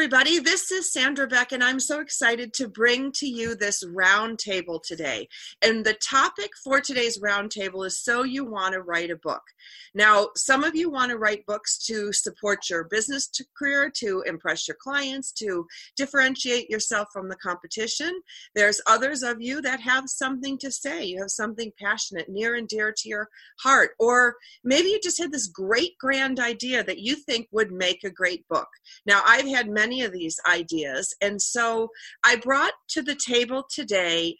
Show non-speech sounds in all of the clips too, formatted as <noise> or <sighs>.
Everybody. This is Sandra Beck, and I'm so excited to bring to you this roundtable today. And the topic for today's roundtable is So You Want to Write a Book. Now, some of you want to write books to support your business to career, to impress your clients, to differentiate yourself from the competition. There's others of you that have something to say. You have something passionate, near and dear to your heart. Or maybe you just had this great grand idea that you think would make a great book. Now, I've had many of these ideas. And so I brought to the table today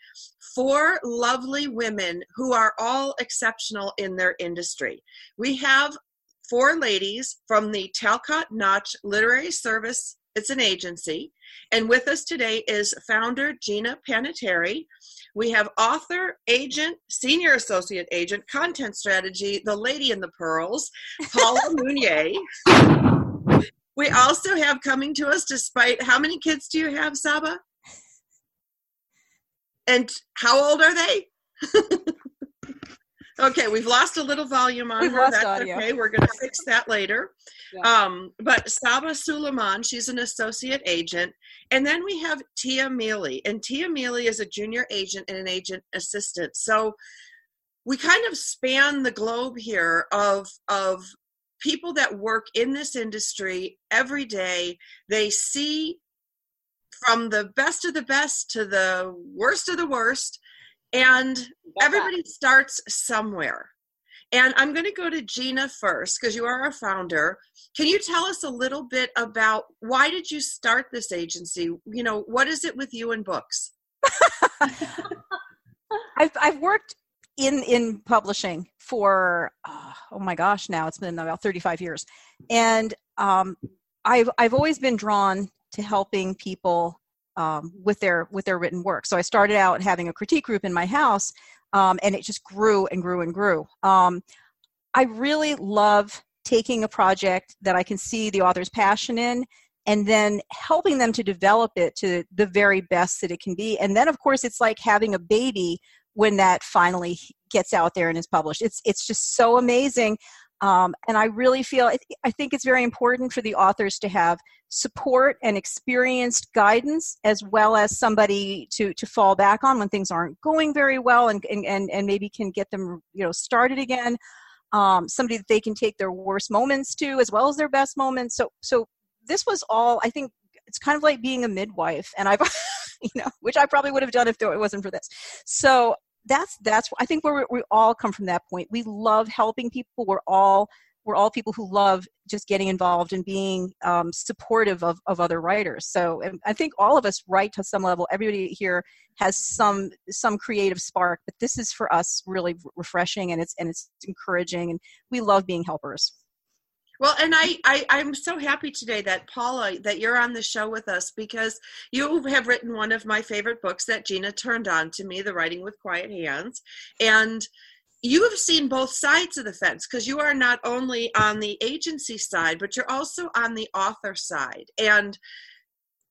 four lovely women who are all exceptional in their industry. We have four ladies from the Talcott Notch Literary Service. It's an agency. And with us today is founder Gina Panettieri. We have author, agent, senior associate agent, content strategy, the lady in the pearls, Paula <laughs> Munier. We also have coming to us, despite how many kids do you have, Saba? And how old are they? <laughs> okay, we've lost a little volume on we've her. That's audio. okay. We're going to fix that later. Yeah. Um, but Saba Sulaiman, she's an associate agent. And then we have Tia Mele. And Tia Mele is a junior agent and an agent assistant. So we kind of span the globe here of of people that work in this industry every day they see from the best of the best to the worst of the worst and everybody starts somewhere. And i'm going to go to gina first because you are our founder. Can you tell us a little bit about why did you start this agency? You know what is it with you and books? <laughs> I've, I've worked in in publishing for uh, oh my gosh now it's been about 35 years. And um, i've i've always been drawn to helping people um, with their with their written work so i started out having a critique group in my house um, and it just grew and grew and grew um, i really love taking a project that i can see the author's passion in and then helping them to develop it to the very best that it can be and then of course it's like having a baby when that finally gets out there and is published. It's it's just so amazing. Um, and I really feel I think it's very important for the authors to have support and experienced guidance as well as somebody to to fall back on when things aren't going very well and and and, maybe can get them you know started again. Um, somebody that they can take their worst moments to as well as their best moments. So so this was all I think it's kind of like being a midwife and I've <laughs> you know, which I probably would have done if it wasn't for this. So that's that's I think where we all come from that point. We love helping people. We're all we're all people who love just getting involved and being um, supportive of, of other writers. So I think all of us write to some level. Everybody here has some some creative spark, but this is for us really refreshing and it's and it's encouraging, and we love being helpers. Well, and I, I I'm so happy today that Paula that you're on the show with us because you have written one of my favorite books that Gina turned on to me, The Writing with Quiet Hands, and you have seen both sides of the fence because you are not only on the agency side but you're also on the author side. And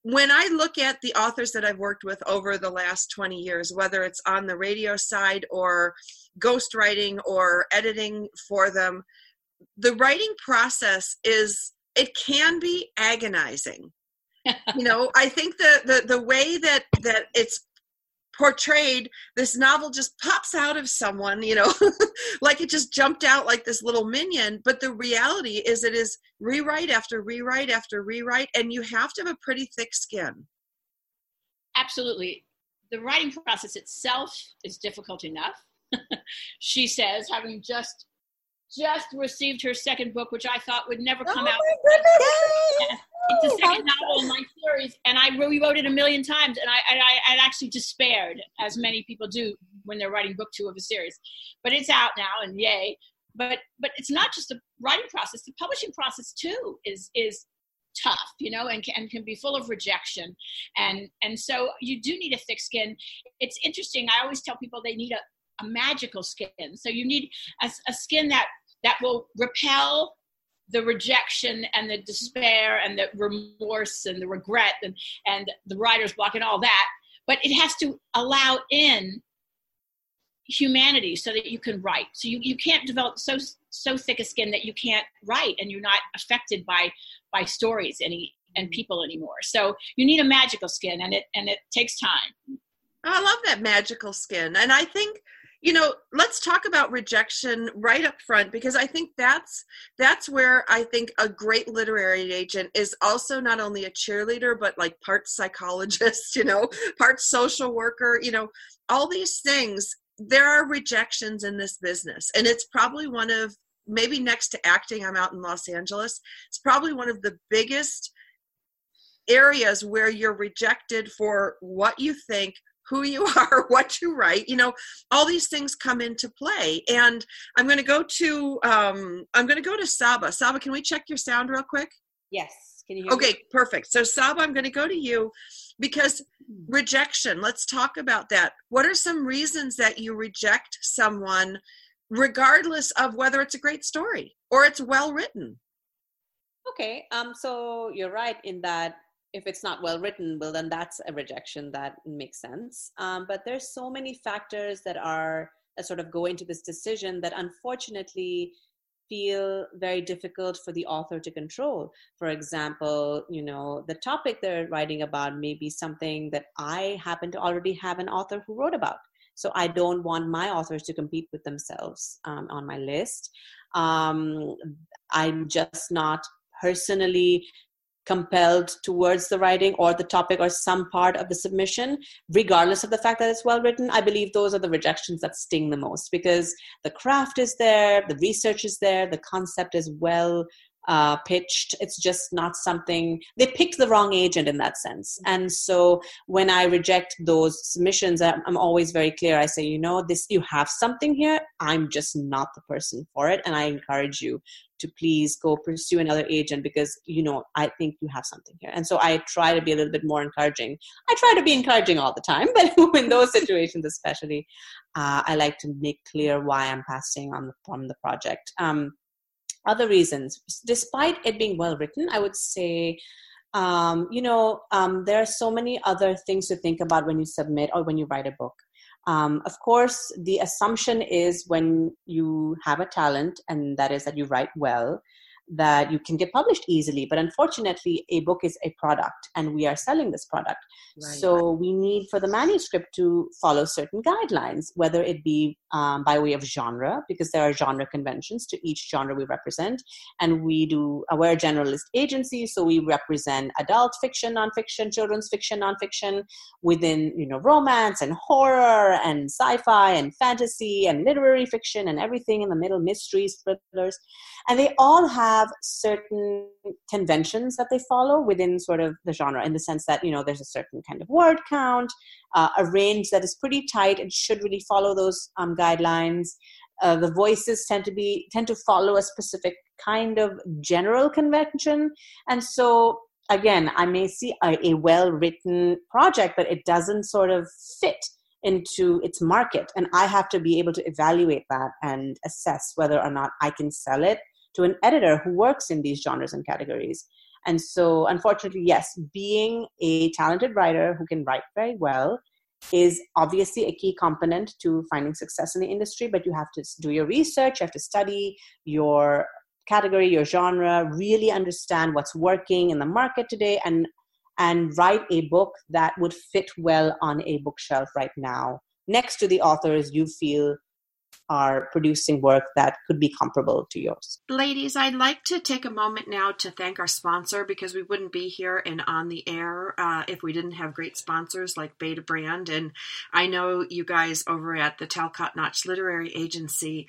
when I look at the authors that I've worked with over the last 20 years, whether it's on the radio side or ghostwriting or editing for them, the writing process is it can be agonizing. You <laughs> know i think the, the the way that that it's portrayed this novel just pops out of someone you know <laughs> like it just jumped out like this little minion but the reality is it is rewrite after rewrite after rewrite and you have to have a pretty thick skin. Absolutely. The writing process itself is difficult enough. <laughs> She says having just just received her second book, which I thought would never come oh out. My It's the second novel in my series, and I rewrote it a million times, and I, I, I actually despaired, as many people do when they're writing book two of a series. But it's out now, and yay! But but it's not just the writing process; the publishing process too is is tough you know and, and can be full of rejection and and so you do need a thick skin it's interesting i always tell people they need a, a magical skin. So you need a, a skin that that will repel the rejection and the despair and the remorse and the regret and, and the writer's block and all that. But it has to allow in humanity so that you can write. So you, you can't develop so so thick a skin that you can't write and you're not affected by by stories any and mm-hmm. people anymore. So you need a magical skin and it and it takes time. I love that magical skin. And i think you know let's talk about rejection right up front because i think that's that's where i think a great literary agent is also not only a cheerleader but like part psychologist <laughs> you know part social worker you know all these things. There are rejections in this business and it's probably one of maybe next to acting i'm out in los angeles it's probably one of the biggest areas where you're rejected for what you think who you <laughs> are what you write you know all these things come into play. And i'm going to go to um i'm going to go to saba. Saba can we check your sound real quick? Yes can you hear okay me? perfect. So saba i'm going to go to you because rejection let's talk about that. What are some reasons that you reject someone regardless of whether it's a great story or it's well written? Okay um so you're right in that if it's not well written well then that's a rejection that makes sense um, but there's so many factors that are that sort of go into this decision that unfortunately feel very difficult for the author to control. For example, you know, the topic they're writing about may be something that I happen to already have an author who wrote about. So I don't want my authors to compete with themselves um, on my list. Um, I'm just not personally compelled towards the writing or the topic or some part of the submission, regardless of the fact that it's well written, I believe those are the rejections that sting the most because the craft is there, the research is there, the concept is well uh, pitched. It's just not something they picked the wrong agent in that sense. And so when I reject those submissions, I'm, I'm, always very clear. I say, you know, this you have something here. I'm just not the person for it, and I encourage you to please go pursue another agent because you know I think you have something here. And so I try to be a little bit more encouraging. I try to be encouraging all the time, but <laughs> in those situations especially, uh, I like to make clear why I'm passing on the, from the project. Um, other reasons, despite it being well written, I would say. Um, you know, um, there are so many other things to think about when you submit or when you write a book. Um, of course, the assumption is when you have a talent, and that is that you write well, that you can get published easily. But unfortunately, a book is a product and we are selling this product. Right. So we need for the manuscript to follow certain guidelines, whether it be um, by way of genre, because there are genre conventions to each genre we represent. And we do, uh, we're a generalist agency, so we represent adult fiction, nonfiction, children's fiction, nonfiction within, you know, romance and horror and sci-fi and fantasy and literary fiction and everything in the middle, mysteries, thrillers. And they all have have certain conventions that they follow within sort of the genre in the sense that you know there's a certain kind of word count uh, a range that is pretty tight and should really follow those um, guidelines. Uh, the voices tend to be tend to follow a specific kind of general convention. And so again i may see a, a well written project but it doesn't sort of fit into its market. And i have to be able to evaluate that and assess whether or not i can sell it to an editor who works in these genres and categories. And so, unfortunately, yes, being a talented writer who can write very well is obviously a key component to finding success in the industry, but you have to do your research, you have to study your category, your genre, really understand what's working in the market today and and write a book that would fit well on a bookshelf right now next to the authors you feel are producing work that could be comparable to yours. Ladies, I'd like to take a moment now to thank our sponsor because we wouldn't be here and on the air uh, if we didn't have great sponsors like Betabrand. And I know you guys over at the Talcott Notch Literary Agency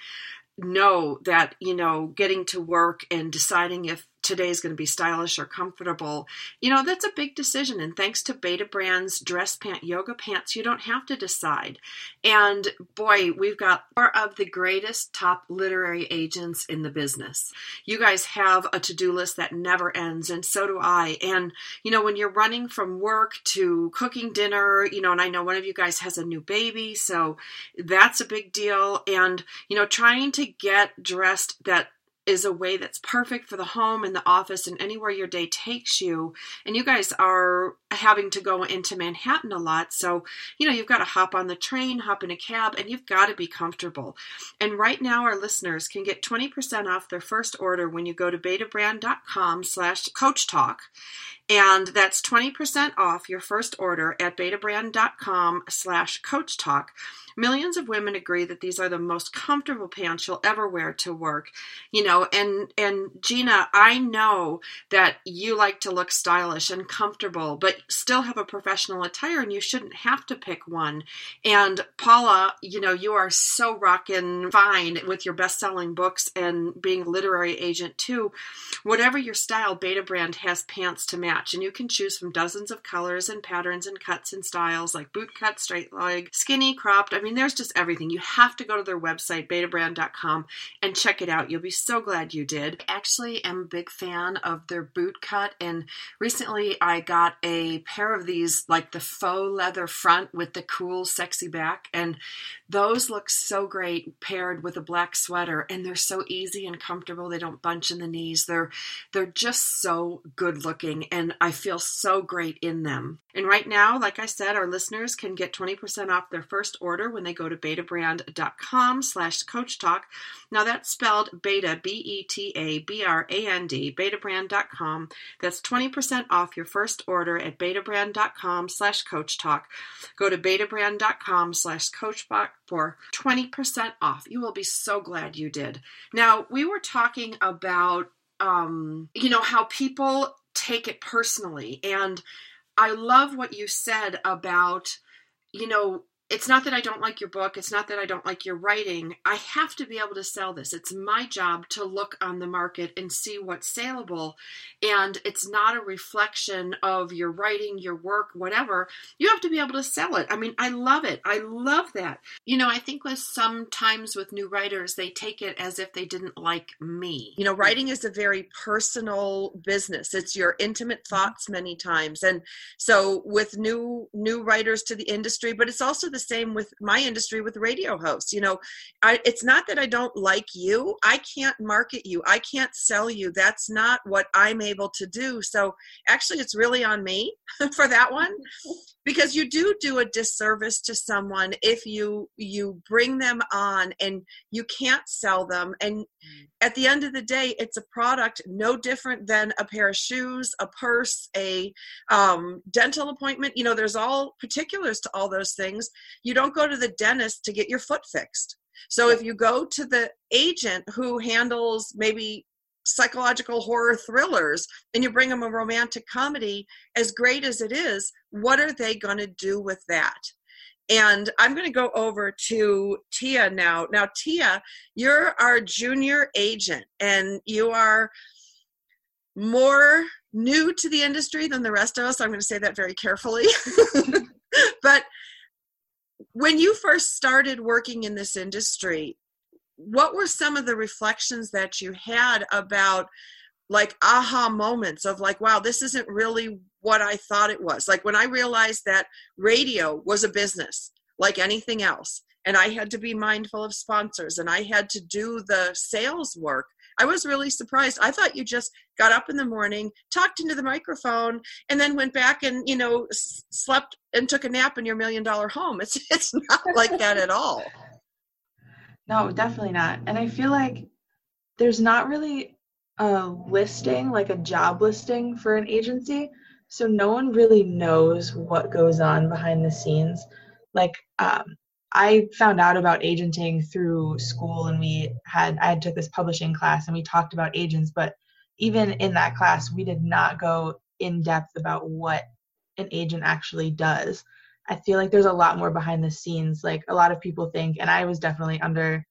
know that, you know, getting to work and deciding if today is going to be stylish or comfortable. You know, that's a big decision. And thanks to Betabrand's dress pant yoga pants, you don't have to decide. And boy, we've got four of the greatest top literary agents in the business. You guys have a to do list that never ends, and so do I. And, you know, when you're running from work to cooking dinner, you know, and I know one of you guys has a new baby, so that's a big deal. And, you know, trying to get dressed that is a way that's perfect for the home and the office and anywhere your day takes you. And you guys are having to go into Manhattan a lot. So, you know, you've got to hop on the train, hop in a cab, and you've got to be comfortable. And right now, our listeners can get 20% off their first order when you go to betabrand.com slash coach talk. And that's 20% off your first order at betabrand.com slash coach talk. Millions of women agree that these are the most comfortable pants you'll ever wear to work. You know, and and Gina, I know that you like to look stylish and comfortable, but still have a professional attire and you shouldn't have to pick one. And Paula, you know, you are so rocking fine with your best-selling books and being a literary agent too. Whatever your style, Betabrand has pants to match and you can choose from dozens of colors and patterns and cuts and styles like boot cut, straight leg, skinny, cropped. I mean, there's just everything. You have to go to their website, betabrand.com, and check it out. You'll be so glad you did. I actually am a big fan of their boot cut, and recently I got a pair of these, like the faux leather front with the cool, sexy back, and those look so great paired with a black sweater, and they're so easy and comfortable. They don't bunch in the knees. They're they're just so good looking, and I feel so great in them. And right now, like I said, our listeners can get 20% off their first order when they go to betabrand.com slash coach talk. Now that's spelled beta, B-E-T-A-B-R-A-N-D, betabrand.com. That's 20% off your first order at betabrand.com slash coach talk. Go to betabrand.com slash coach for 20% off. You will be so glad you did. Now, we were talking about, um, you know, how people take it personally and I love what you said about, you know, it's not that I don't like your book. It's not that I don't like your writing. I have to be able to sell this. It's my job to look on the market and see what's saleable. And it's not a reflection of your writing, your work, whatever. You have to be able to sell it. I mean, I love it. I love that. You know, I think with sometimes with new writers, they take it as if they didn't like me. You know, writing is a very personal business. It's your intimate thoughts many times. And so with new new writers to the industry, but it's also the same with my industry with radio hosts. You know, I, it's not that I don't like you. I can't market you. I can't sell you. That's not what I'm able to do. So actually, it's really on me <laughs> for that one <laughs> because you do do a disservice to someone if you you bring them on and you can't sell them and mm. at the end of the day it's a product no different than a pair of shoes a purse a um, dental appointment you know there's all particulars to all those things you don't go to the dentist to get your foot fixed. So if you go to the agent who handles maybe psychological horror thrillers and you bring them a romantic comedy as great as it is what are they going to do with that? And i'm going to go over to tia now. Now tia you're our junior agent and you are more new to the industry than the rest of us. I'm going to say that very carefully. <laughs> But when you first started working in this industry what were some of the reflections that you had about like aha moments of like wow this isn't really what i thought it was? Like when i realized that radio was a business like anything else and i had to be mindful of sponsors and i had to do the sales work i was really surprised i thought you just got up in the morning talked into the microphone and then went back and you know slept and took a nap in your million dollar home it's <laughs> it's not like that at all no, definitely not. And I feel like there's not really a listing, like a job listing for an agency. So no one really knows what goes on behind the scenes. Like, um, I found out about agenting through school, and we had I had took this publishing class, and we talked about agents. But even in that class, we did not go in depth about what an agent actually does. I feel like there's a lot more behind the scenes. Like a lot of people think, and I was definitely under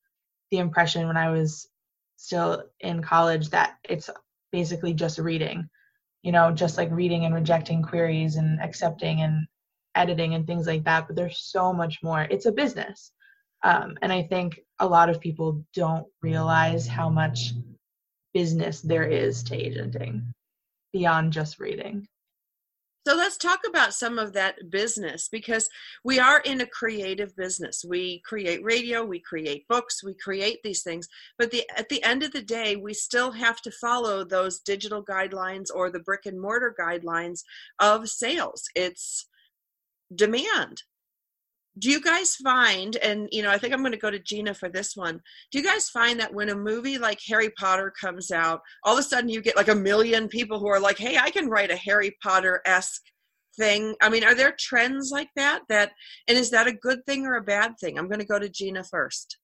the impression when I was still in college that it's basically just reading you know just like reading and rejecting queries and accepting and editing and things like that but there's so much more it's a business um, and i think a lot of people don't realize how much business there is to agenting beyond just reading so let's talk about some of that business because we are in a creative business. We create radio, we create books, we create these things, but the, at the end of the day, we still have to follow those digital guidelines or the brick and mortar guidelines of sales. It's demand. Do you guys find, and you know, I think I'm going to go to Gina for this one. Do you guys find that when a movie like Harry Potter comes out, all of a sudden you get like a million people who are like, hey, I can write a Harry Potter esque thing. I mean are there trends like that that and is that a good thing or a bad thing? I'm going to go to gina first.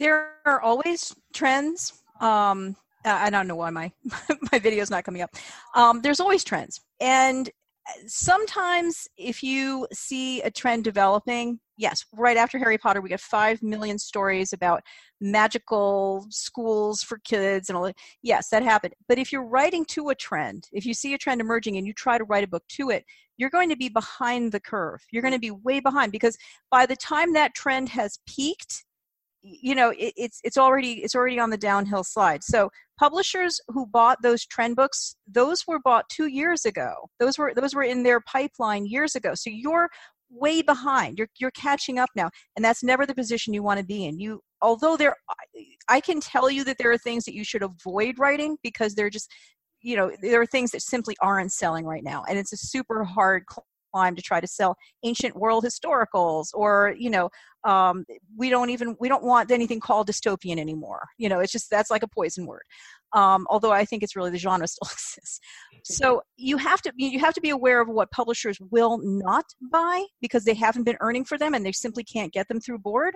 There are always trends um i don't know why my <laughs> my video is not coming up. Um there's always trends. And sometimes if you see a trend developing yes right after harry potter we get 5 million stories about magical schools for kids and all that. Yes that happened. But if you're writing to a trend if you see a trend emerging and you try to write a book to it you're going to be behind the curve. You're going to be way behind because by the time that trend has peaked you know it, it's it's already it's already on the downhill slide. So publishers who bought those trend books those were bought two years ago. Those were those were in their pipeline years ago. So you're way behind. You're you're catching up now and that's never the position you want to be in. You although there i can tell you that there are things that you should avoid writing because they're just you know there are things that simply aren't selling right now and it's a super hard climb to try to sell ancient world historicals or you know um, we don't even we don't want anything called dystopian anymore. You know it's just that's like a poison word. Um, although i think it's really the genre <laughs> still exists so you have to you have to be aware of what publishers will not buy because they haven't been earning for them and they simply can't get them through board.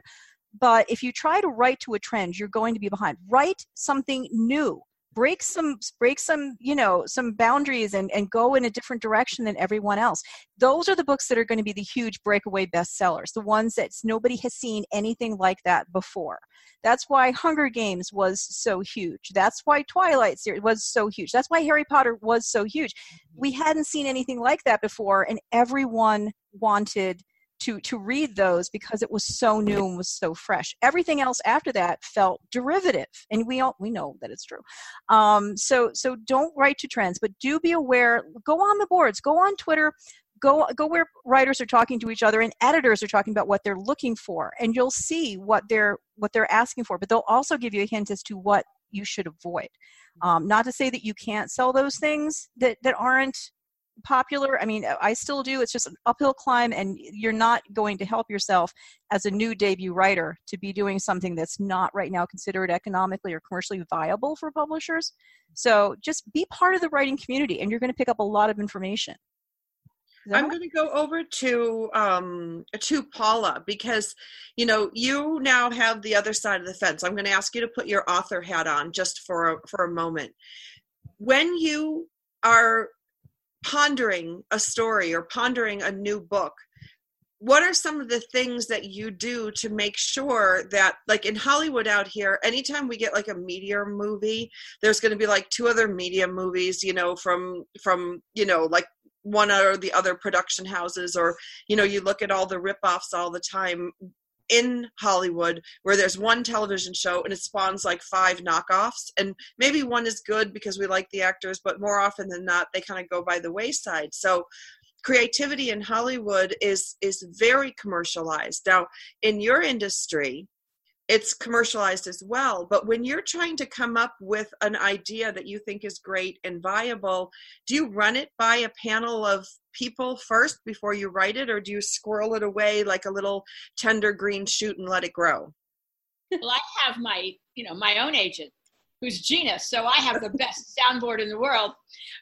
But if you try to write to a trend you're going to be behind. Write something new break some break some you know some boundaries and and go in a different direction than everyone else. Those are the books that are going to be the huge breakaway bestsellers the ones that nobody has seen anything like that before. That's why hunger games was so huge. That's why twilight series was so huge. That's why harry potter was so huge. Mm-hmm. We hadn't seen anything like that before and everyone wanted to to read those because it was so new and was so fresh. Everything else after that felt derivative, and we all we know that it's true. Um, so so don't write to trends, but do be aware. Go on the boards. Go on Twitter. Go go where writers are talking to each other and editors are talking about what they're looking for, and you'll see what they're what they're asking for. But they'll also give you a hint as to what you should avoid. Um, not to say that you can't sell those things that that aren't popular. I mean, I still do. It's just an uphill climb, and you're not going to help yourself as a new debut writer to be doing something that's not right now considered economically or commercially viable for publishers. So just be part of the writing community, and you're going to pick up a lot of information. I'm going to go over to um, to Paula because you know you now have the other side of the fence. I'm going to ask you to put your author hat on just for a, for a moment. When you are pondering a story or pondering a new book what are some of the things that you do to make sure that like in hollywood out here anytime we get like a meteor movie there's going to be like two other media movies you know from from you know like one or the other production houses or you know you look at all the rip-offs all the time in Hollywood where there's one television show and it spawns like five knockoffs. And maybe one is good because we like the actors, but more often than not, they kind of go by the wayside. So creativity in Hollywood is is very commercialized. Now, in your industry, it's commercialized as well. But when you're trying to come up with an idea that you think is great and viable, do you run it by a panel of people first before you write it, or do you squirrel it away like a little tender green shoot and let it grow? Well, I have my, you know, my own agent who's Gina, so I have the best <laughs> soundboard in the world.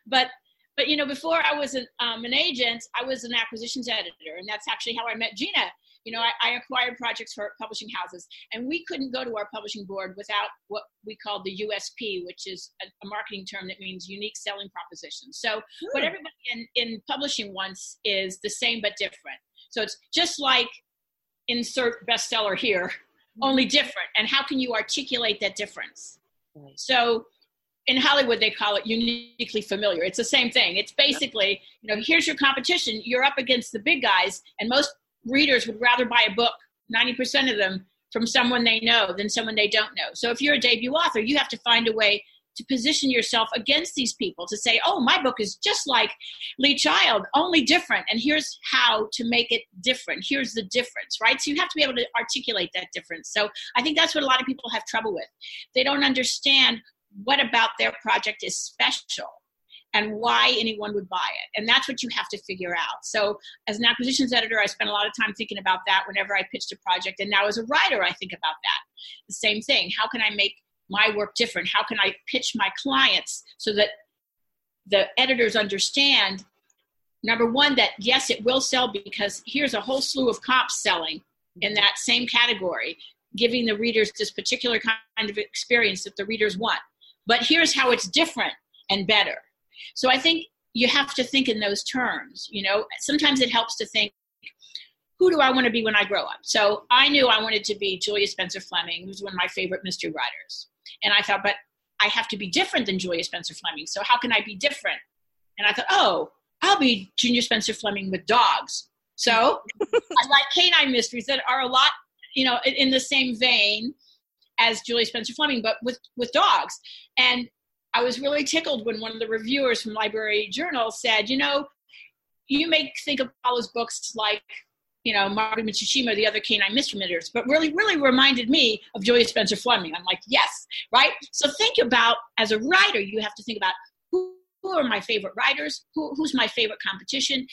But but you know, before I was an, um, an agent, I was an acquisitions editor, and that's actually how I met Gina you know, I, I, acquired projects for publishing houses, and we couldn't go to our publishing board without what we called the USP, which is a, a marketing term that means unique selling proposition. So, hmm. what everybody in, in publishing wants is the same but different. So, it's just like insert bestseller here, only different. And how can you articulate that difference? Right. So, in Hollywood they call it uniquely familiar. It's the same thing. It's basically, you know, here's your competition. You're up against the big guys, and most readers would rather buy a book, 90% of them, from someone they know than someone they don't know. So if you're a debut author, you have to find a way to position yourself against these people to say, oh, my book is just like Lee Child, only different. And here's how to make it different. Here's the difference, right? So you have to be able to articulate that difference. So I think that's what a lot of people have trouble with. They don't understand what about their project is special and why anyone would buy it. And that's what you have to figure out. So, as an acquisitions editor, I spent a lot of time thinking about that whenever I pitched a project. And now, as a writer, I think about that. The same thing. How can I make my work different? How can I pitch my clients so that the editors understand number one, that yes, it will sell because here's a whole slew of comps selling in that same category, giving the readers this particular kind of experience that the readers want. But here's how it's different and better. So I think you have to think in those terms. You know, sometimes it helps to think, who do I want to be when I grow up? So I knew I wanted to be Julia Spencer Fleming, who's one of my favorite mystery writers. And I thought, but I have to be different than Julia Spencer Fleming. So how can I be different? And I thought, oh, I'll be Junior Spencer Fleming with dogs. So I like canine mysteries that are a lot, you know, in the same vein as Julia Spencer Fleming, but with with dogs. And I was really tickled when one of the reviewers from Library Journal said, you know, you may think of Paula's books like, you know, Margaret Mizushima, the other canine mystery editors, but really, really reminded me of Julia Spencer Fleming. I'm like, yes, right? So think about, as a writer, you have to think about who, who are my favorite writers? Who, who's my favorite competition?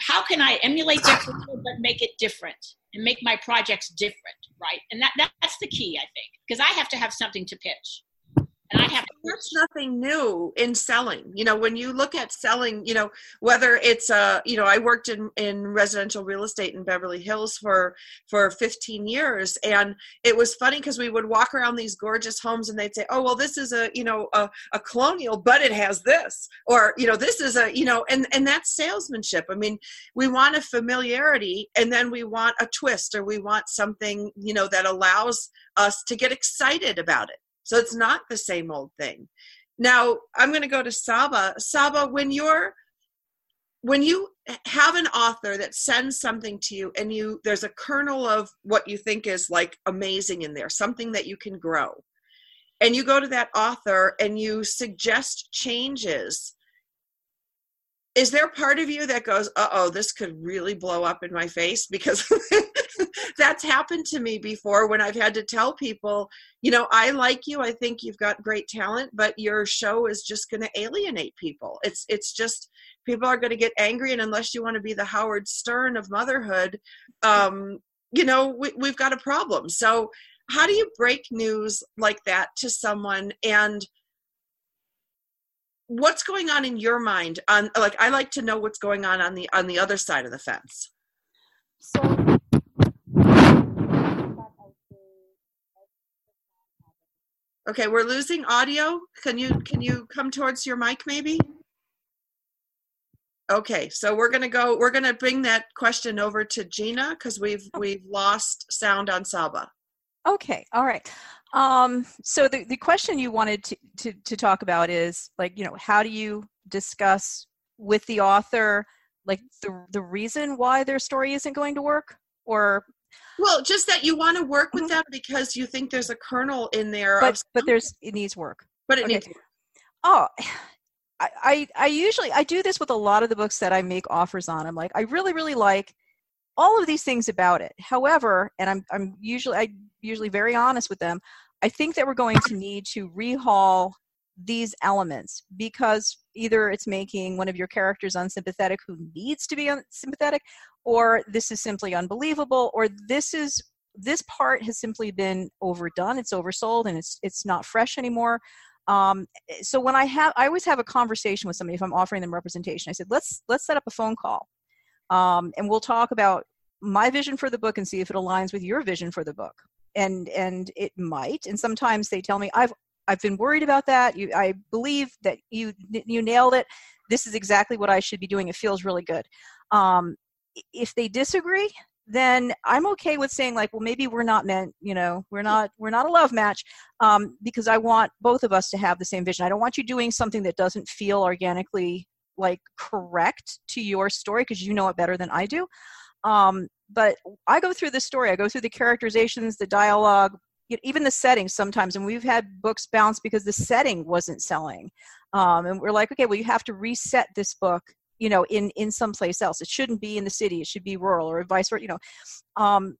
How can I emulate their culture but make it different and make my projects different, right? And that, that that's the key, I think, because I have to have something to pitch and I have that's nothing new in selling. You know, when you look at selling, you know, whether it's a, you know, I worked in in residential real estate in Beverly Hills for for 15 years, and it was funny because we would walk around these gorgeous homes, and they'd say, "Oh, well, this is a, you know, a, a colonial, but it has this," or you know, this is a, you know, and and that's salesmanship. I mean, we want a familiarity, and then we want a twist, or we want something, you know, that allows us to get excited about it so it's not the same old thing. Now I'm going to go to Saba. Saba, when you're when you have an author that sends something to you and you there's a kernel of what you think is like amazing in there, something that you can grow. And you go to that author and you suggest changes is there part of you that goes uh-oh this could really blow up in my face because <laughs> that's happened to me before when i've had to tell people you know i like you i think you've got great talent but your show is just going to alienate people. It's it's just people are going to get angry and unless you want to be the howard stern of motherhood um you know we, we've got a problem. So how do you break news like that to someone? And what's going on in your mind on like i like to know what's going on on the on the other side of the fence. So okay we're losing audio. Can you can you come towards your mic maybe? Okay so we're going to go we're going to bring that question over to gina because we've we've lost sound on saba okay all right um, so the, the question you wanted to, to, to talk about is like, you know, how do you discuss with the author like the, the reason why their story isn't going to work? Or well just that you want to work with mm-hmm. them because you think there's a kernel in there but, but there's it needs work. But it okay. needs oh <sighs> I, I i usually i do this with a lot of the books that i make offers on. I'm like i really really like all of these things about it. However, and I'm I'm usually I usually very honest with them. I think that we're going to need to rehaul these elements because either it's making one of your characters unsympathetic who needs to be unsympathetic or this is simply unbelievable or this is this part has simply been overdone it's oversold and it's it's not fresh anymore um, so when i have i always have a conversation with somebody if i'm offering them representation i said let's let's set up a phone call um, and we'll talk about my vision for the book and see if it aligns with your vision for the book. And and it might. And sometimes they tell me i've i've been worried about that. You i believe that you you nailed it. This is exactly what i should be doing. It feels really good. Um, if they disagree then i'm okay with saying like well maybe we're not meant you know we're not we're not a love match um, because i want both of us to have the same vision. I don't want you doing something that doesn't feel organically like correct to your story because you know it better than i do. Um, but i go through the story. I go through the characterizations the dialogue even the setting sometimes and we've had books bounce because the setting wasn't selling. Um, and we're like okay well you have to reset this book you know in in someplace else. It shouldn't be in the city. It should be rural or vice versa you know. Um,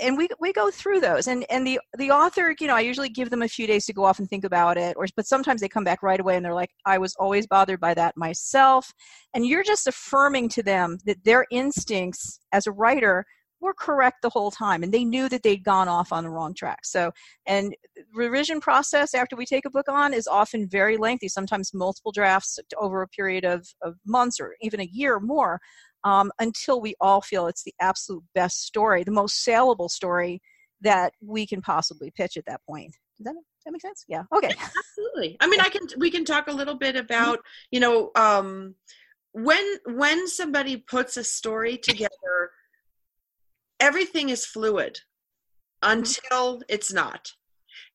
and we we go through those and and the the author you know i usually give them a few days to go off and think about it or but sometimes they come back right away and they're like i was always bothered by that myself and you're just affirming to them that their instincts as a writer were correct the whole time and they knew that they'd gone off on the wrong track. So and revision process after we take a book on is often very lengthy sometimes multiple drafts over a period of, of months or even a year or more um, until we all feel it's the absolute best story the most saleable story that we can possibly pitch at that point. Does that, that make sense? Yeah. Okay. Absolutely. I mean i can we can talk a little bit about you know um when when somebody puts a story together everything is fluid until it's not.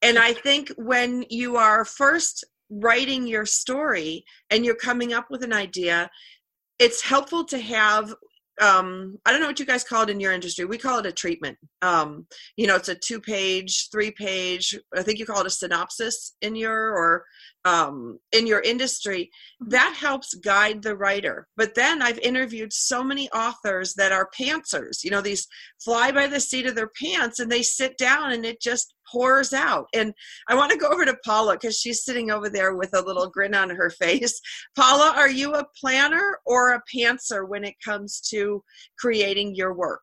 And I think when you are first writing your story and you're coming up with an idea, it's helpful to have um i don't know what you guys call it in your industry. We call it a treatment. Um you know it's a two page three page i think you call it a synopsis in your or um in your industry mm-hmm. that helps guide the writer but then i've interviewed so many authors that are pantsers you know these fly by the seat of their pants and they sit down and it just pours out. And I want to go over to Paula because she's sitting over there with a little grin on her face. <laughs> Paula, are you a planner or a pantser when it comes to creating your work?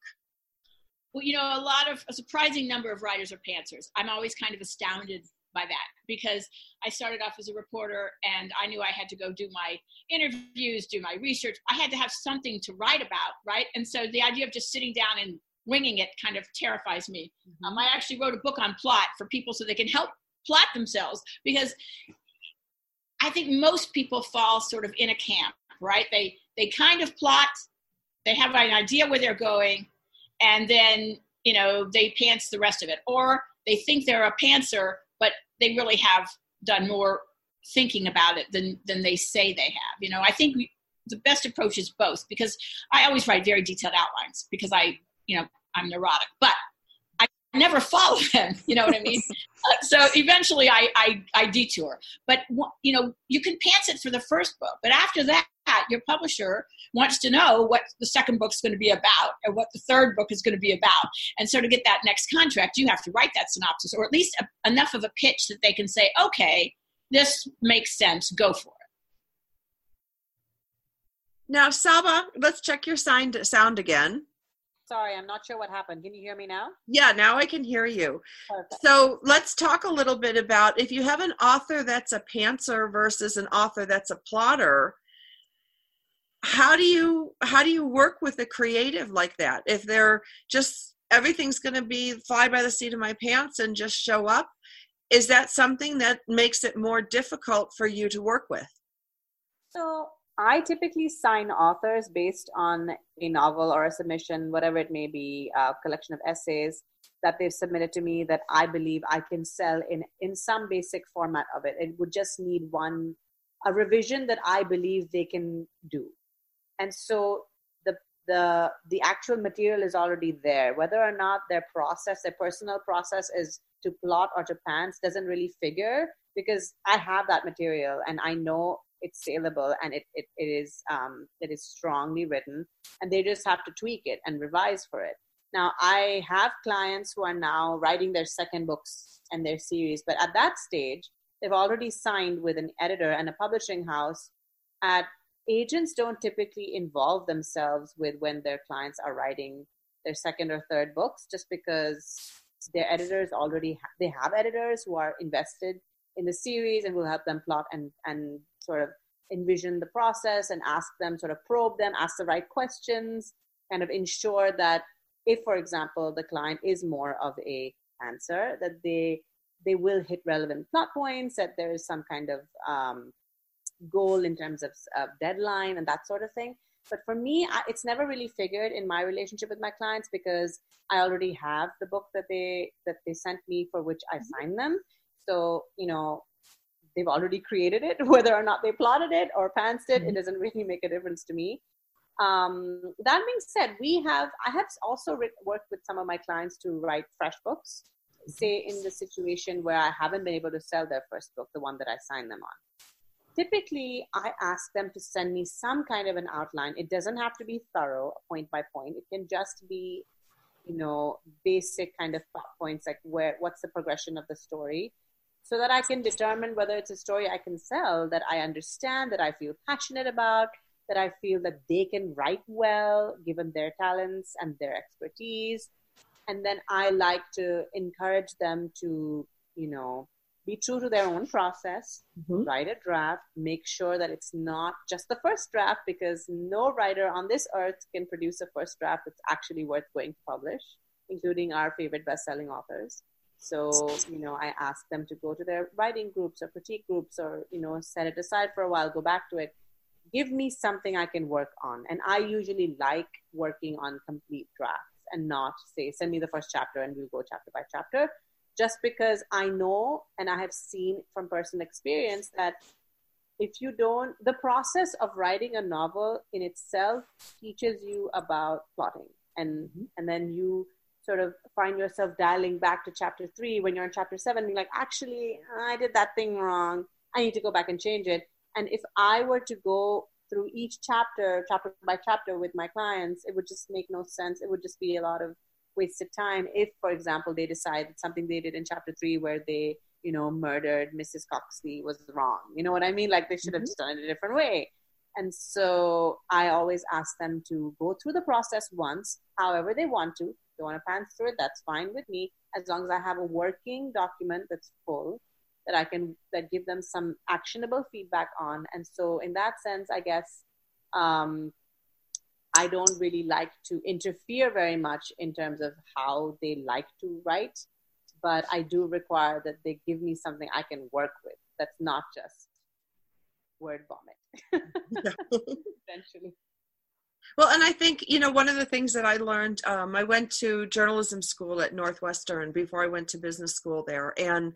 Well, you know, a lot of a surprising number of writers are pantsers. I'm always kind of astounded by that because I started off as a reporter and I knew I had to go do my interviews, do my research. I had to have something to write about, right? And so the idea of just sitting down and winging it kind of terrifies me. Mm-hmm. Um, I actually wrote a book on plot for people so they can help plot themselves because I think most people fall sort of in a camp, right? They they kind of plot, they have an idea where they're going, and then you know they pants the rest of it, or they think they're a pantser, they really have done more thinking about it than than they say they have. You know, I think we, the best approach is both because I always write very detailed outlines because I you know, I'm neurotic, but never follow <laughs> them. You know what I mean? uh, so eventually I, I, I detour. But, you know, you can pants it for the first book, but after that, your publisher wants to know what the second book's going to be about or what the third book is going to be about. And so to get that next contract, you have to write that synopsis or at least a, enough of a pitch that they can say, okay, this makes sense, go for it. Now, Saba, let's check your sound sound again. Sorry, I'm not sure what happened. Can you hear me now? Yeah, now I can hear you. Perfect. So let's talk a little bit about if you have an author that's a pantser versus an author that's a plotter. How do you how do you work with a creative like that? If they're just everything's going to be fly by the seat of my pants and just show up, is that something that makes it more difficult for you to work with? So I typically sign authors based on a novel or a submission, whatever it may be, a collection of essays that they've submitted to me that I believe I can sell in in some basic format of it. It would just need one a revision that I believe they can do. And so the the the actual material is already there. Whether or not their process, their personal process is to plot or to pants doesn't really figure because I have that material and I know it's saleable and it, it, it is um, it is strongly written and they just have to tweak it and revise for it. Now i have clients who are now writing their second books and their series but at that stage they've already signed with an editor and a publishing house. At agents don't typically involve themselves with when their clients are writing their second or third books just because their editors already ha- they have editors who are invested in the series and will help them plot and and sort of envision the process and ask them sort of probe them ask the right questions kind of ensure that if for example the client is more of a pantser that they they will hit relevant plot points that there is some kind of um, goal in terms of, of deadline and that sort of thing But for me, I, it's never really figured in my relationship with my clients because I already have the book that they that they sent me for which I mm-hmm. signed them. So you know, they've already created it. <laughs> Whether or not they plotted it or pantsed it, mm-hmm. it doesn't really make a difference to me. Um, that being said, we have I have also worked with some of my clients to write fresh books. Say in the situation where I haven't been able to sell their first book, the one that I signed them on. Typically, I ask them to send me some kind of an outline. It doesn't have to be thorough, point by point. It can just be, you know, basic kind of thought points like where what's the progression of the story so that I can determine whether it's a story I can sell that I understand, that I feel passionate about, that I feel that they can write well given their talents and their expertise. And then I like to encourage them to, you know, be true to their own process, mm-hmm. write a draft, make sure that it's not just the first draft because no writer on this earth can produce a first draft that's actually worth going to publish, including our favorite best-selling authors. So, you know, I ask them to go to their writing groups or critique groups or, you know, set it aside for a while, go back to it. Give me something I can work on. And I usually like working on complete drafts and not say, send me the first chapter and we'll go chapter by chapter just because I know and I have seen from personal experience that if you don't, the process of writing a novel in itself teaches you about plotting, and mm-hmm. and then you sort of find yourself dialing back to chapter three when you're in chapter seven, being like, actually, I did that thing wrong. I need to go back and change it. And if I were to go through each chapter, chapter by chapter with my clients, it would just make no sense. It would just be a lot of wasted time if, for example, they decided something they did in chapter three where they, you know, murdered Mrs. Coxley was wrong. You know what I mean? Like they should have mm-hmm. done it a different way. And so I always ask them to go through the process once, however they want to. They want to pan through it, that's fine with me, as long as I have a working document that's full that I can that give them some actionable feedback on. And so in that sense, I guess um, I don't really like to interfere very much in terms of how they like to write, but I do require that they give me something I can work with that's not just word vomit. <laughs> <laughs> Essentially. Well, and I think, you know, one of the things that I learned, um, I went to journalism school at Northwestern before I went to business school there. And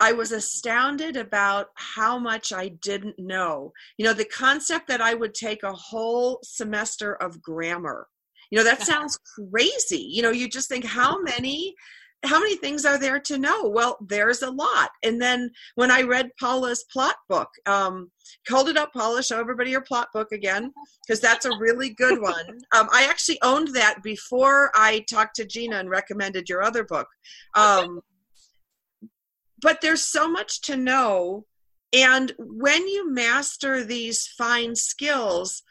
I was astounded about how much I didn't know. You know, the concept that I would take a whole semester of grammar. You know, that <laughs> sounds crazy. You know, you just think how many how many things are there to know? Well, there's a lot. And then when I read Paula's plot book, um, called it up, Paula, show everybody your plot book again, because that's a really good one. <laughs> Um, I actually owned that before I talked to Gina and recommended your other book. Um, but there's so much to know and when you master these fine skills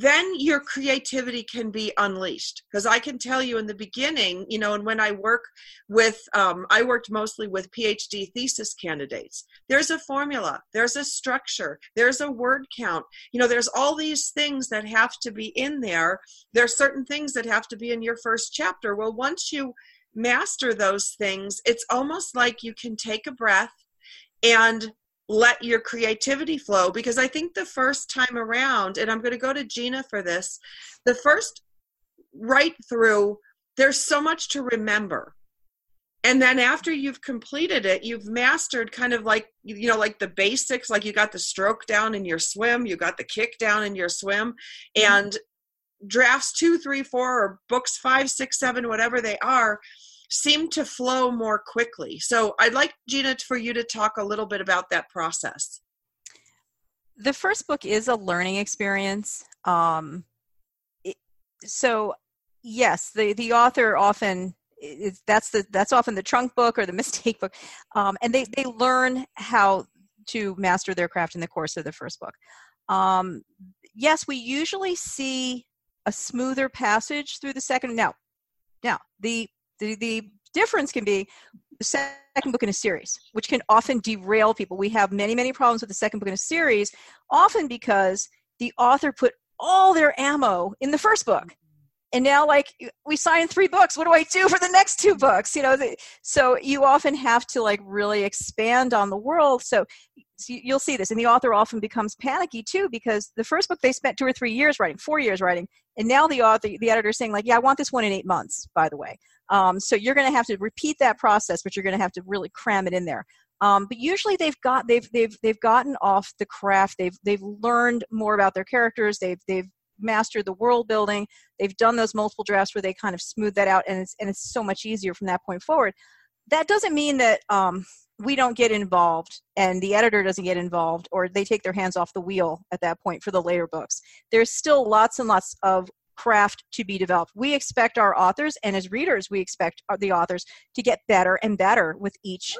then your creativity can be unleashed. Because i can tell you in the beginning you know and when i work with um, i worked mostly with phd thesis candidates. There's a formula there's a structure there's a word count. You know there's all these things that have to be in there. There's certain things that have to be in your first chapter. Well once you master those things, it's almost like you can take a breath and let your creativity flow because I think the first time around, and I'm going to go to Gina for this, the first right through, there's so much to remember. And then after you've completed it, you've mastered kind of like, you know, like the basics, like you got the stroke down in your swim, you got the kick down in your swim. Mm-hmm. And drafts two, three, four, or books five, six, seven, whatever they are, seem to flow more quickly. So I'd like Gina for you to talk a little bit about that process. The first book is a learning experience. Um, it, so yes, the the author often is, that's the that's often the trunk book or the <laughs> mistake book, um, and they they learn how to master their craft in the course of the first book. Um, yes, we usually see a smoother passage through the second. Now, now the the, the difference can be the second book in a series, which can often derail people. We have many, many problems with the second book in a series, often because the author put all their ammo in the first book and now like we signed three books. What do i do for the next two books? You know so you often have to like really expand on the world. So you'll see this and the author often becomes panicky too because the first book they spent two or three years writing four years writing and now the author the editor is saying like yeah i want this one in eight months by the way. Um, so you're going to have to repeat that process but you're going to have to really cram it in there. Um, but usually they've got they've they've they've gotten off the craft. They've they've learned more about their characters. They've they've mastered the world building. They've done those multiple drafts where they kind of smooth that out and it's and it's so much easier from that point forward. That doesn't mean that um, we don't get involved and the editor doesn't get involved or they take their hands off the wheel at that point for the later books. There's still lots and lots of craft to be developed. We expect our authors and as readers we expect the authors to get better and better with each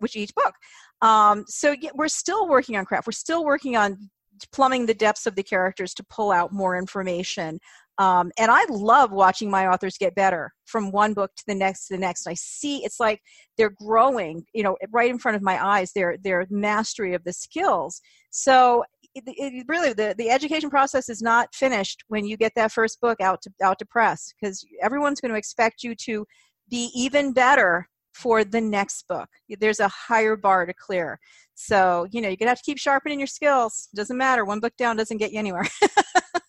with each book. Um, so yeah, we're still working on craft. We're still working on plumbing the depths of the characters to pull out more information um, and I love watching my authors get better from one book to the next to the next. I see it's like they're growing, you know, right in front of my eyes. Their their mastery of the skills. So it, it really the, the education process is not finished when you get that first book out to out to press because everyone's going to expect you to be even better for the next book. There's a higher bar to clear. So, you know, you're going to have to keep sharpening your skills. Doesn't matter. One book down doesn't get you anywhere. <laughs>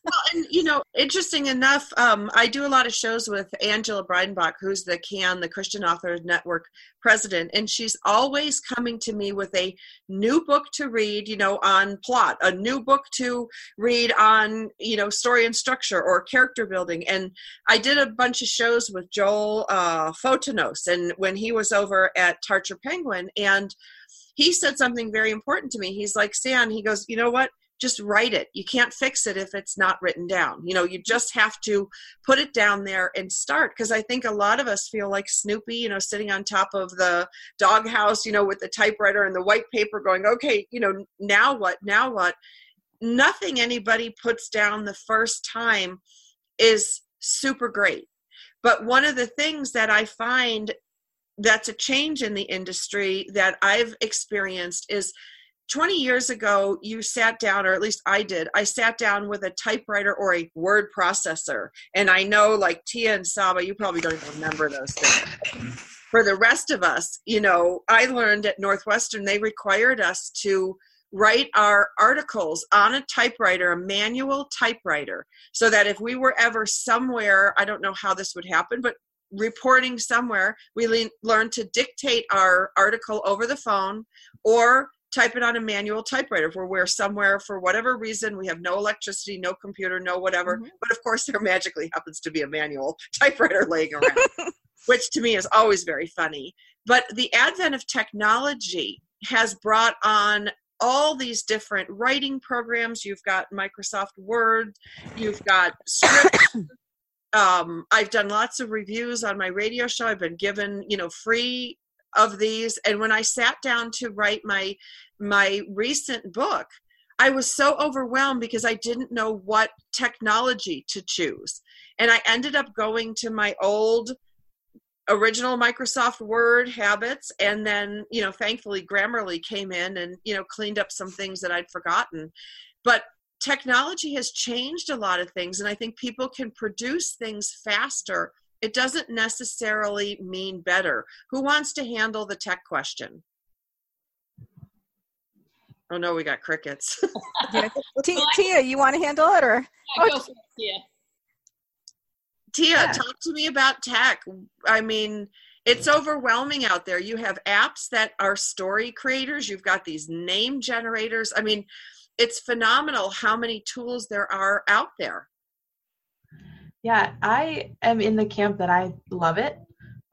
Well, and you know, interesting enough, um, I do a lot of shows with Angela Breidenbach, who's the CAN, the Christian Authors Network president, and she's always coming to me with a new book to read, you know, on plot, a new book to read on, you know, story and structure or character building. And I did a bunch of shows with Joel uh, Fotinos, and when he was over at Tarcher Penguin, and he said something very important to me. He's like, Stan, he goes, you know what? just write it. You can't fix it if it's not written down. You know, you just have to put it down there and start. Because I think a lot of us feel like Snoopy, you know, sitting on top of the doghouse, you know, with the typewriter and the white paper going, okay, you know, now what? Now what? Nothing anybody puts down the first time is super great. But one of the things that I find that's a change in the industry that I've experienced is 20 years ago, you sat down, or at least I did, I sat down with a typewriter or a word processor. And I know, like Tia and Saba, you probably don't even remember those things. For the rest of us, you know, I learned at Northwestern, they required us to write our articles on a typewriter, a manual typewriter, so that if we were ever somewhere, I don't know how this would happen, but reporting somewhere, we le- learned to dictate our article over the phone or type it on a manual typewriter where we're somewhere for whatever reason we have no electricity no computer no whatever. Mm-hmm. but of course there magically happens to be a manual <laughs> typewriter laying around <laughs> which to me is always very funny. But the advent of technology has brought on all these different writing programs. You've got microsoft word you've got <coughs> script um, i've done lots of reviews on my radio show. I've been given you know free of these. And when i sat down to write my my recent book i was so overwhelmed because i didn't know what technology to choose. And i ended up going to my old original microsoft word habits. And then you know thankfully grammarly came in and you know cleaned up some things that i'd forgotten. But technology has changed a lot of things and i think people can produce things faster it doesn't necessarily mean better. Who wants to handle the tech question? Oh no, we got crickets. <laughs> yeah. Tia, Tia, you want to handle it or? Yeah, oh, it, Tia. Tia, yeah. talk to me about tech. I mean, it's overwhelming out there. You have apps that are story creators. You've got these name generators. I mean, it's phenomenal how many tools there are out there. Yeah, I am in the camp that I love it.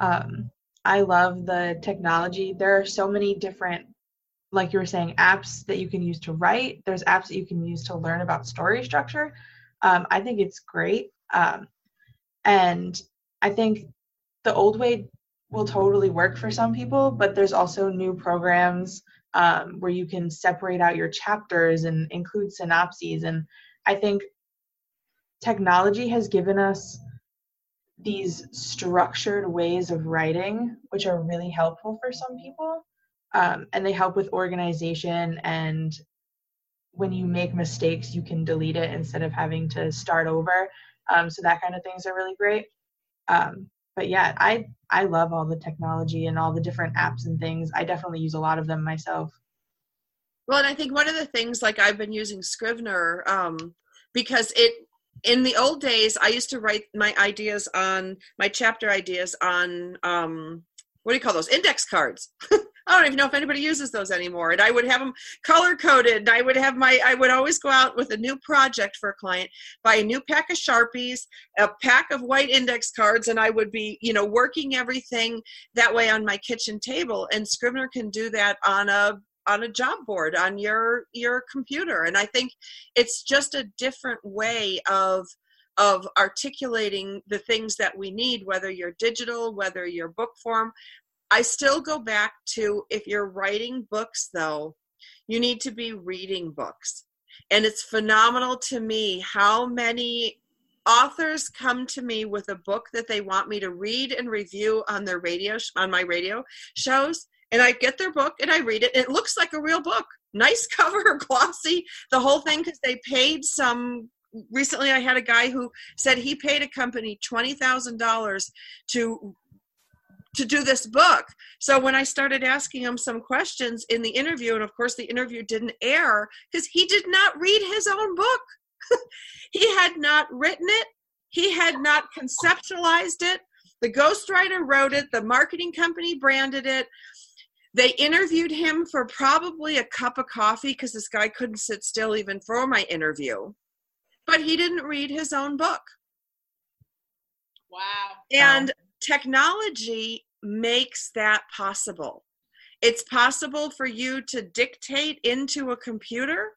Um, I love the technology. There are so many different, like you were saying, apps that you can use to write. There's apps that you can use to learn about story structure. Um, I think it's great. Um, and I think the old way will totally work for some people, but there's also new programs um, where you can separate out your chapters and include synopses. And I think technology has given us these structured ways of writing, which are really helpful for some people. Um, and they help with organization. And when you make mistakes, you can delete it instead of having to start over. Um, so that kind of things are really great. Um, but yeah, I I love all the technology and all the different apps and things. I definitely use a lot of them myself. Well, and I think one of the things like I've been using Scrivener um, because it in the old days I used to write my ideas on my chapter ideas on um, what do you call those index cards <laughs> i don't even know if anybody uses those anymore and i would have them color coded and i would have my i would always go out with a new project for a client buy a new pack of sharpies a pack of white index cards and i would be you know working everything that way on my kitchen table and scrivener can do that on a on a job board on your your computer and i think it's just a different way of of articulating the things that we need, whether you're digital, whether you're book form. I still go back to if you're writing books, though, you need to be reading books. And it's phenomenal to me how many authors come to me with a book that they want me to read and review on their radio on my radio shows and I get their book and I read it. It looks like a real book. Nice <laughs> cover, glossy, the whole thing because they paid some recently I had a guy who said he paid a company twenty thousand dollars to to do this book. So when I started asking him some questions in the interview, and of course the interview didn't air because he did not read his own book. <laughs> he had not written it. He had not conceptualized it. The ghostwriter wrote it. The marketing company branded it. They interviewed him for probably a cup of coffee because this guy couldn't sit still even for my interview but he didn't read his own book. Wow. And technology makes that possible. It's possible for you to dictate into a computer,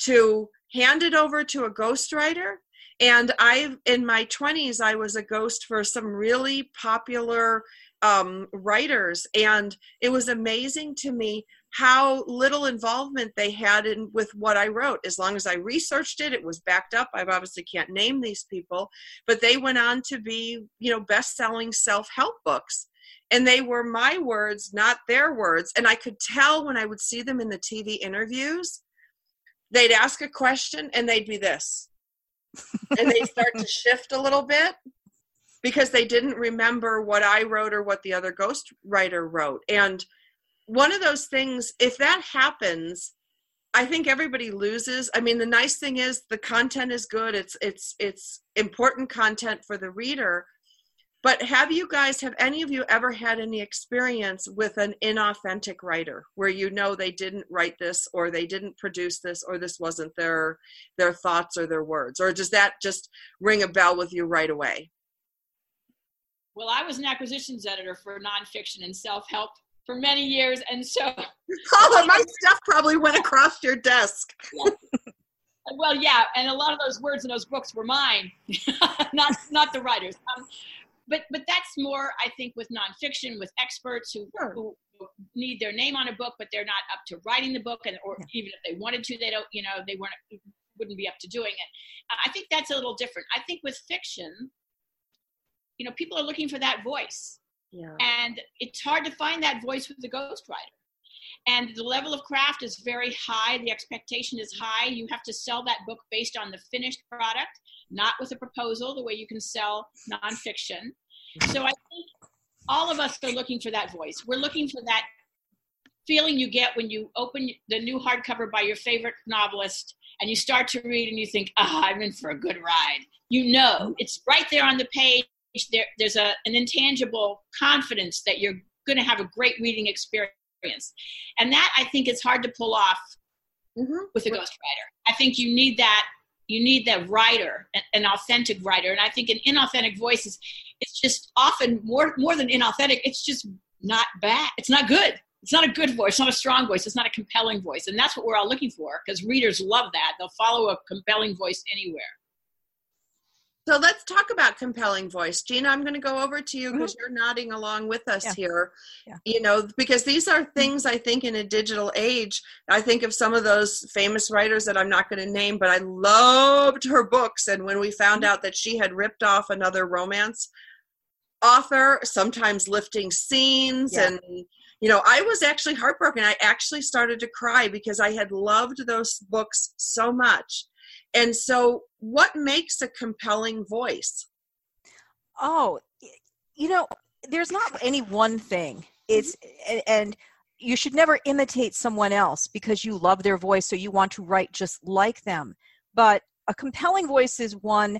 to hand it over to a ghostwriter. And I, in my 20s, I was a ghost for some really popular um, writers. And it was amazing to me how little involvement they had in with what I wrote. As long as I researched it, it was backed up. I obviously can't name these people, but they went on to be, you know, best-selling self-help books. And they were my words, not their words. And I could tell when I would see them in the TV interviews, they'd ask a question and they'd be this. and they'd start to <laughs> shift a little bit because they didn't remember what I wrote or what the other ghost writer wrote. And one of those things if that happens i think everybody loses i mean the nice thing is the content is good it's it's it's important content for the reader but have you guys have any of you ever had any experience with an inauthentic writer where you know they didn't write this or they didn't produce this or this wasn't their their thoughts or their words or does that just ring a bell with you right away well i was an acquisitions editor for nonfiction and self-help for many years, and so oh, my <laughs> stuff probably went across your desk. well, yeah, and a lot of those words in those books were mine, <laughs> not not the writers. Um, but but that's more, I think, with nonfiction, with experts who, sure. who need their name on a book, but they're not up to writing the book, and or even if they wanted to, they don't. You know, they weren't wouldn't be up to doing it. I think that's a little different. I think with fiction, you know, people are looking for that voice. Yeah. And it's hard to find that voice with the ghostwriter. And the level of craft is very high. The expectation is high. You have to sell that book based on the finished product, not with a proposal, the way you can sell nonfiction. So I think all of us are looking for that voice. We're looking for that feeling you get when you open the new hardcover by your favorite novelist and you start to read and you think, ah, I'm in for a good ride. You know, it's right there on the page there, there's a, an intangible confidence that you're going to have a great reading experience. And that I think is hard to pull off mm-hmm. with a ghostwriter. I think you need that you need that writer, an authentic writer. And I think an inauthentic voice is it's just often more more than inauthentic, it's just not bad. It's not good. It's not a good voice, it's not a strong voice, it's not a compelling voice. And that's what we're all looking for because readers love that. They'll follow a compelling voice anywhere. So let's talk about compelling voice. Gina, I'm going to go over to you because mm-hmm. you're nodding along with us yeah. here. Yeah. You know, because these are mm-hmm. things I think in a digital age. I think of some of those famous writers that I'm not going to name, but I loved her books. And when we found mm-hmm. out that she had ripped off another romance author, sometimes lifting scenes yeah. and you know, I was actually heartbroken. I actually started to cry because I had loved those books so much And so, what makes a compelling voice? Oh, you know, there's not any one thing. It's mm-hmm. and you should never imitate someone else because you love their voice so you want to write just like them. But a compelling voice is one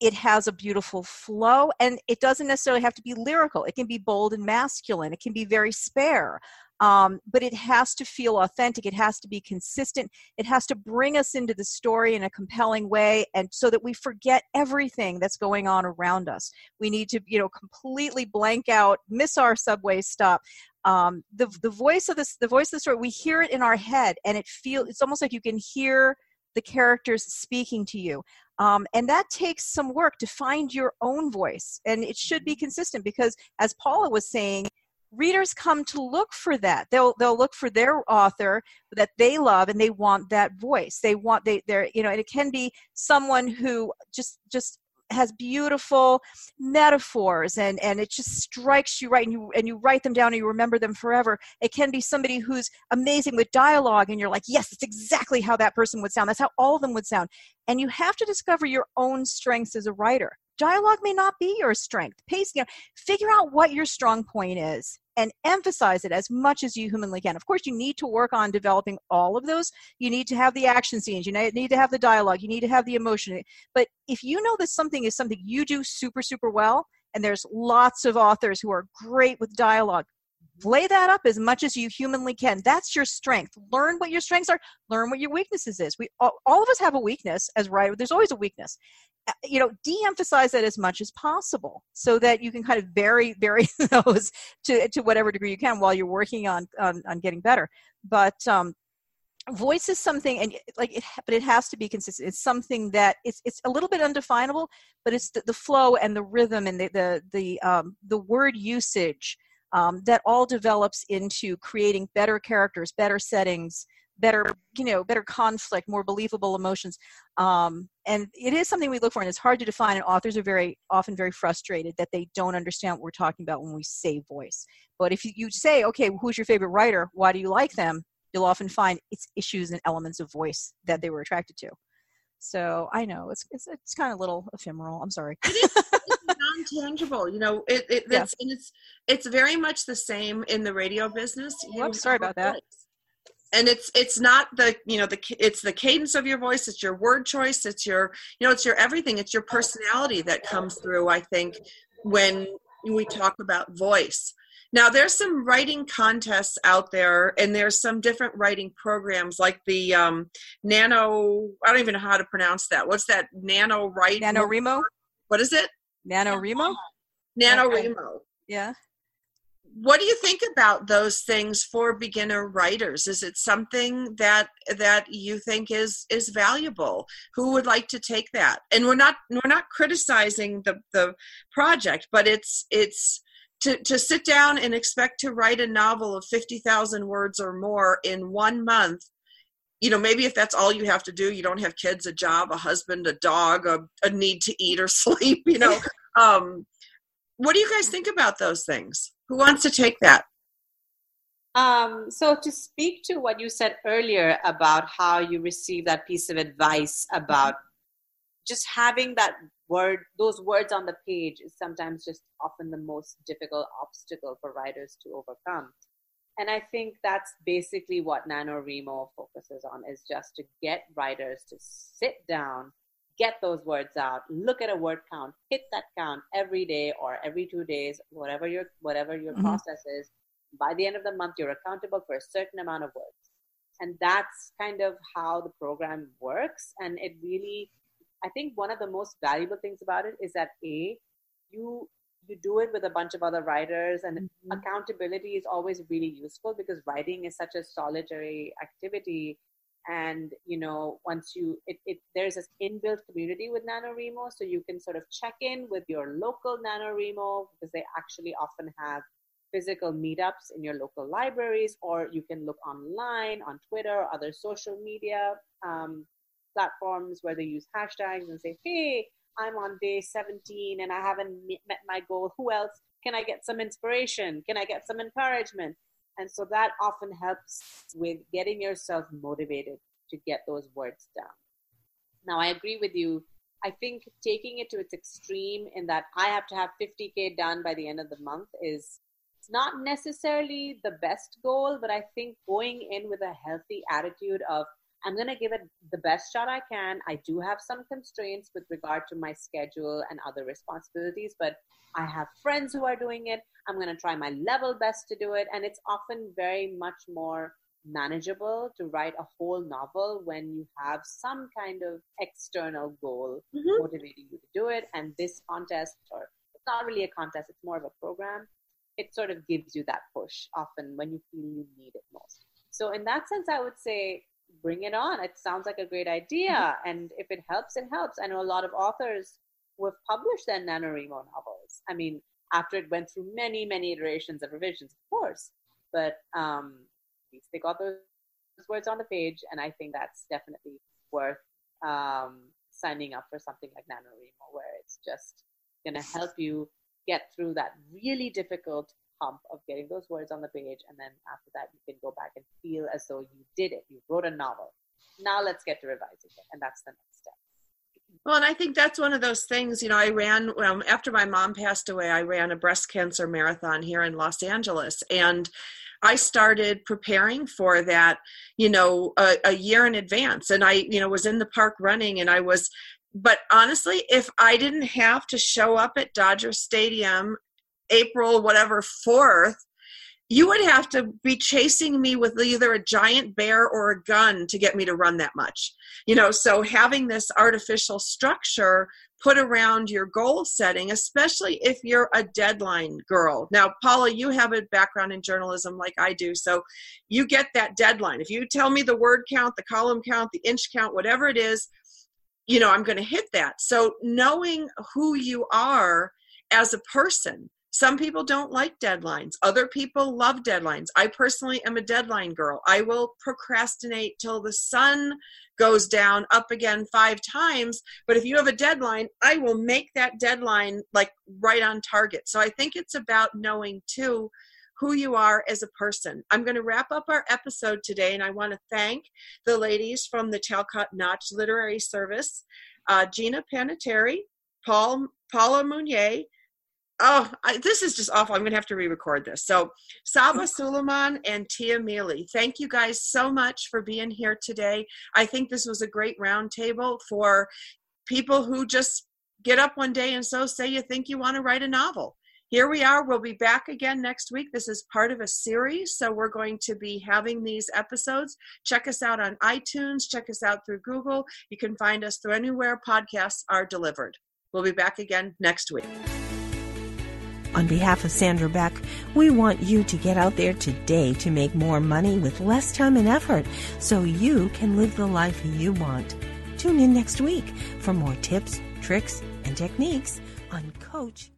it has a beautiful flow and it doesn't necessarily have to be lyrical. It can be bold and masculine. It can be very spare um, but it has to feel authentic. It has to be consistent. It has to bring us into the story in a compelling way and so that we forget everything that's going on around us. We need to you know completely blank out miss our subway stop um, the, the voice of this the voice of the story we hear it in our head and it feels it's almost like you can hear the characters speaking to you. Um, and that takes some work to find your own voice and it should be consistent because as paula was saying readers come to look for that. They'll they'll look for their author that they love and they want that voice. They want they they're you know and it can be someone who just just has beautiful metaphors and and it just strikes you right and you and you write them down and you remember them forever. It can be somebody who's amazing with dialogue and you're like yes it's exactly how that person would sound. That's how all of them would sound. And you have to discover your own strengths as a writer dialogue may not be your strength pace you know figure out what your strong point is and emphasize it as much as you humanly can. Of course, you need to work on developing all of those. You need to have the action scenes, you need to have the dialogue, you need to have the emotion. But if you know that something is something you do super, super well, and there's lots of authors who are great with dialogue, lay that up as much as you humanly can. That's your strength. Learn what your strengths are. Learn what your weaknesses is. We all, all of us have a weakness as writer there's always a weakness. Uh, you know de-emphasize that as much as possible so that you can kind of bury bury <laughs> those to to whatever degree you can while you're working on on, on getting better. But um voice is something and like it but it has to be consistent. It's something that it's it's a little bit undefinable but it's the, the flow and the rhythm and the the the um the word usage um, that all develops into creating better characters, better settings, better you know better conflict more believable emotions. Um, and it is something we look for and it's hard to define and authors are very often very frustrated that they don't understand what we're talking about when we say voice. But if you say okay who's your favorite writer? Why do you like them? you'll often find it's issues and elements of voice that they were attracted to. So I know it's it's, it's kind of a little ephemeral. I'm sorry. Non-tangible. You know, it, it yeah. it's and it's it's very much the same in the radio business. Whoops, sorry about that. And it's it's not the you know the it's the cadence of your voice. It's your word choice. It's your you know it's your everything. It's your personality that comes through. I think when we talk about voice now, there's some writing contests out there, and there's some different writing programs like the um, Nano. I don't even know how to pronounce that. What's that? Nano Write? nano remo What is it? NaNoWriMo. NaNoWriMo. Yeah. What do you think about those things for beginner writers? Is it something that that you think is is valuable? Who would like to take that? And we're not we're not criticizing the the project, but it's it's to, to sit down and expect to write a novel of 50,000 words or more in one month, you know, maybe if that's all you have to do, you don't have kids, a job, a husband, a dog, a, a need to eat or <laughs> sleep, you know. <laughs> um, what do you guys think about those things? Who wants to take that? Um, so, to speak to what you said earlier about how you receive that piece of advice about just having that word those words on the page is sometimes just often the most difficult obstacle for writers to overcome and i think that's basically what NaNoWriMo focuses on is just to get writers to sit down get those words out look at a word count hit that count every day or every two days whatever your whatever your mm-hmm. process is. By the end of the month you're accountable for a certain amount of words. And that's kind of how the program works. And it really I think one of the most valuable things about it is that a you you do it with a bunch of other writers and mm-hmm. accountability is always really useful because writing is such a solitary activity and you know once you it, it there's this inbuilt community with NaNoWriMo so you can sort of check in with your local NaNoWriMo because they actually often have physical meetups in your local libraries or you can look online on twitter or other social media um, platforms where they use hashtags and say, hey, I'm on day 17 and I haven't met my goal. Who else? Can I get some inspiration? Can I get some encouragement? And so that often helps with getting yourself motivated to get those words down. Now, I agree with you. I think taking it to its extreme in that I have to have 50K done by the end of the month is not necessarily the best goal, but I think going in with a healthy attitude of I'm going to give it the best shot I can. I do have some constraints with regard to my schedule and other responsibilities, but I have friends who are doing it. I'm going to try my level best to do it. And it's often very much more manageable to write a whole novel when you have some kind of external goal mm-hmm. motivating you to do it. And this contest, or it's not really a contest, it's more of a program, it sort of gives you that push often when you feel you need it most. So, in that sense, I would say bring it on. It sounds like a great idea. Mm-hmm. And if it helps, it helps. I know a lot of authors who have published their NaNoWriMo novels. I mean, after it went through many, many iterations of revisions, of course. But um, at least they got those words on the page. And I think that's definitely worth um, signing up for something like NaNoWriMo, where it's just going to help you get through that really difficult of getting those words on the page. And then after that, you can go back and feel as though you did it. You wrote a novel. Now let's get to revising it. And that's the next step. Well, and I think that's one of those things. You know, I ran after my mom passed away. I ran a breast cancer marathon here in Los Angeles, and I started preparing for that. You know, a, a year in advance, and I, you know, was in the park running, and I was. But honestly, if I didn't have to show up at Dodger Stadium April, whatever, 4th, you would have to be chasing me with either a giant bear or a gun to get me to run that much. You know, so having this artificial structure put around your goal setting, especially if you're a deadline girl. Now, Paula, you have a background in journalism like I do, so you get that deadline. If you tell me the word count, the column count, the inch count, whatever it is, you know, I'm going to hit that. So knowing who you are as a person some people don't like deadlines. Other people love deadlines. I personally am a deadline girl. I will procrastinate till the sun goes down up again five times. But if you have a deadline, I will make that deadline like right on target. So I think it's about knowing too who you are as a person. I'm going to wrap up our episode today, and I want to thank the ladies from the Talcott Notch Literary Service, uh, Gina Panettieri, Paul Paula Munier, oh, I, this is just awful. I'm going to have to re record this. So, Saba Sulaiman and Tia Mele, thank you guys so much for being here today. I think this was a great roundtable for people who just get up one day and so say you think you want to write a novel. Here we are. We'll be back again next week. This is part of a series, so we're going to be having these episodes. Check us out on iTunes, check us out through Google. You can find us through anywhere podcasts are delivered. We'll be back again next week. On behalf of Sandra Beck, we want you to get out there today to make more money with less time and effort so you can live the life you want. Tune in next week for more tips, tricks, and techniques on Coach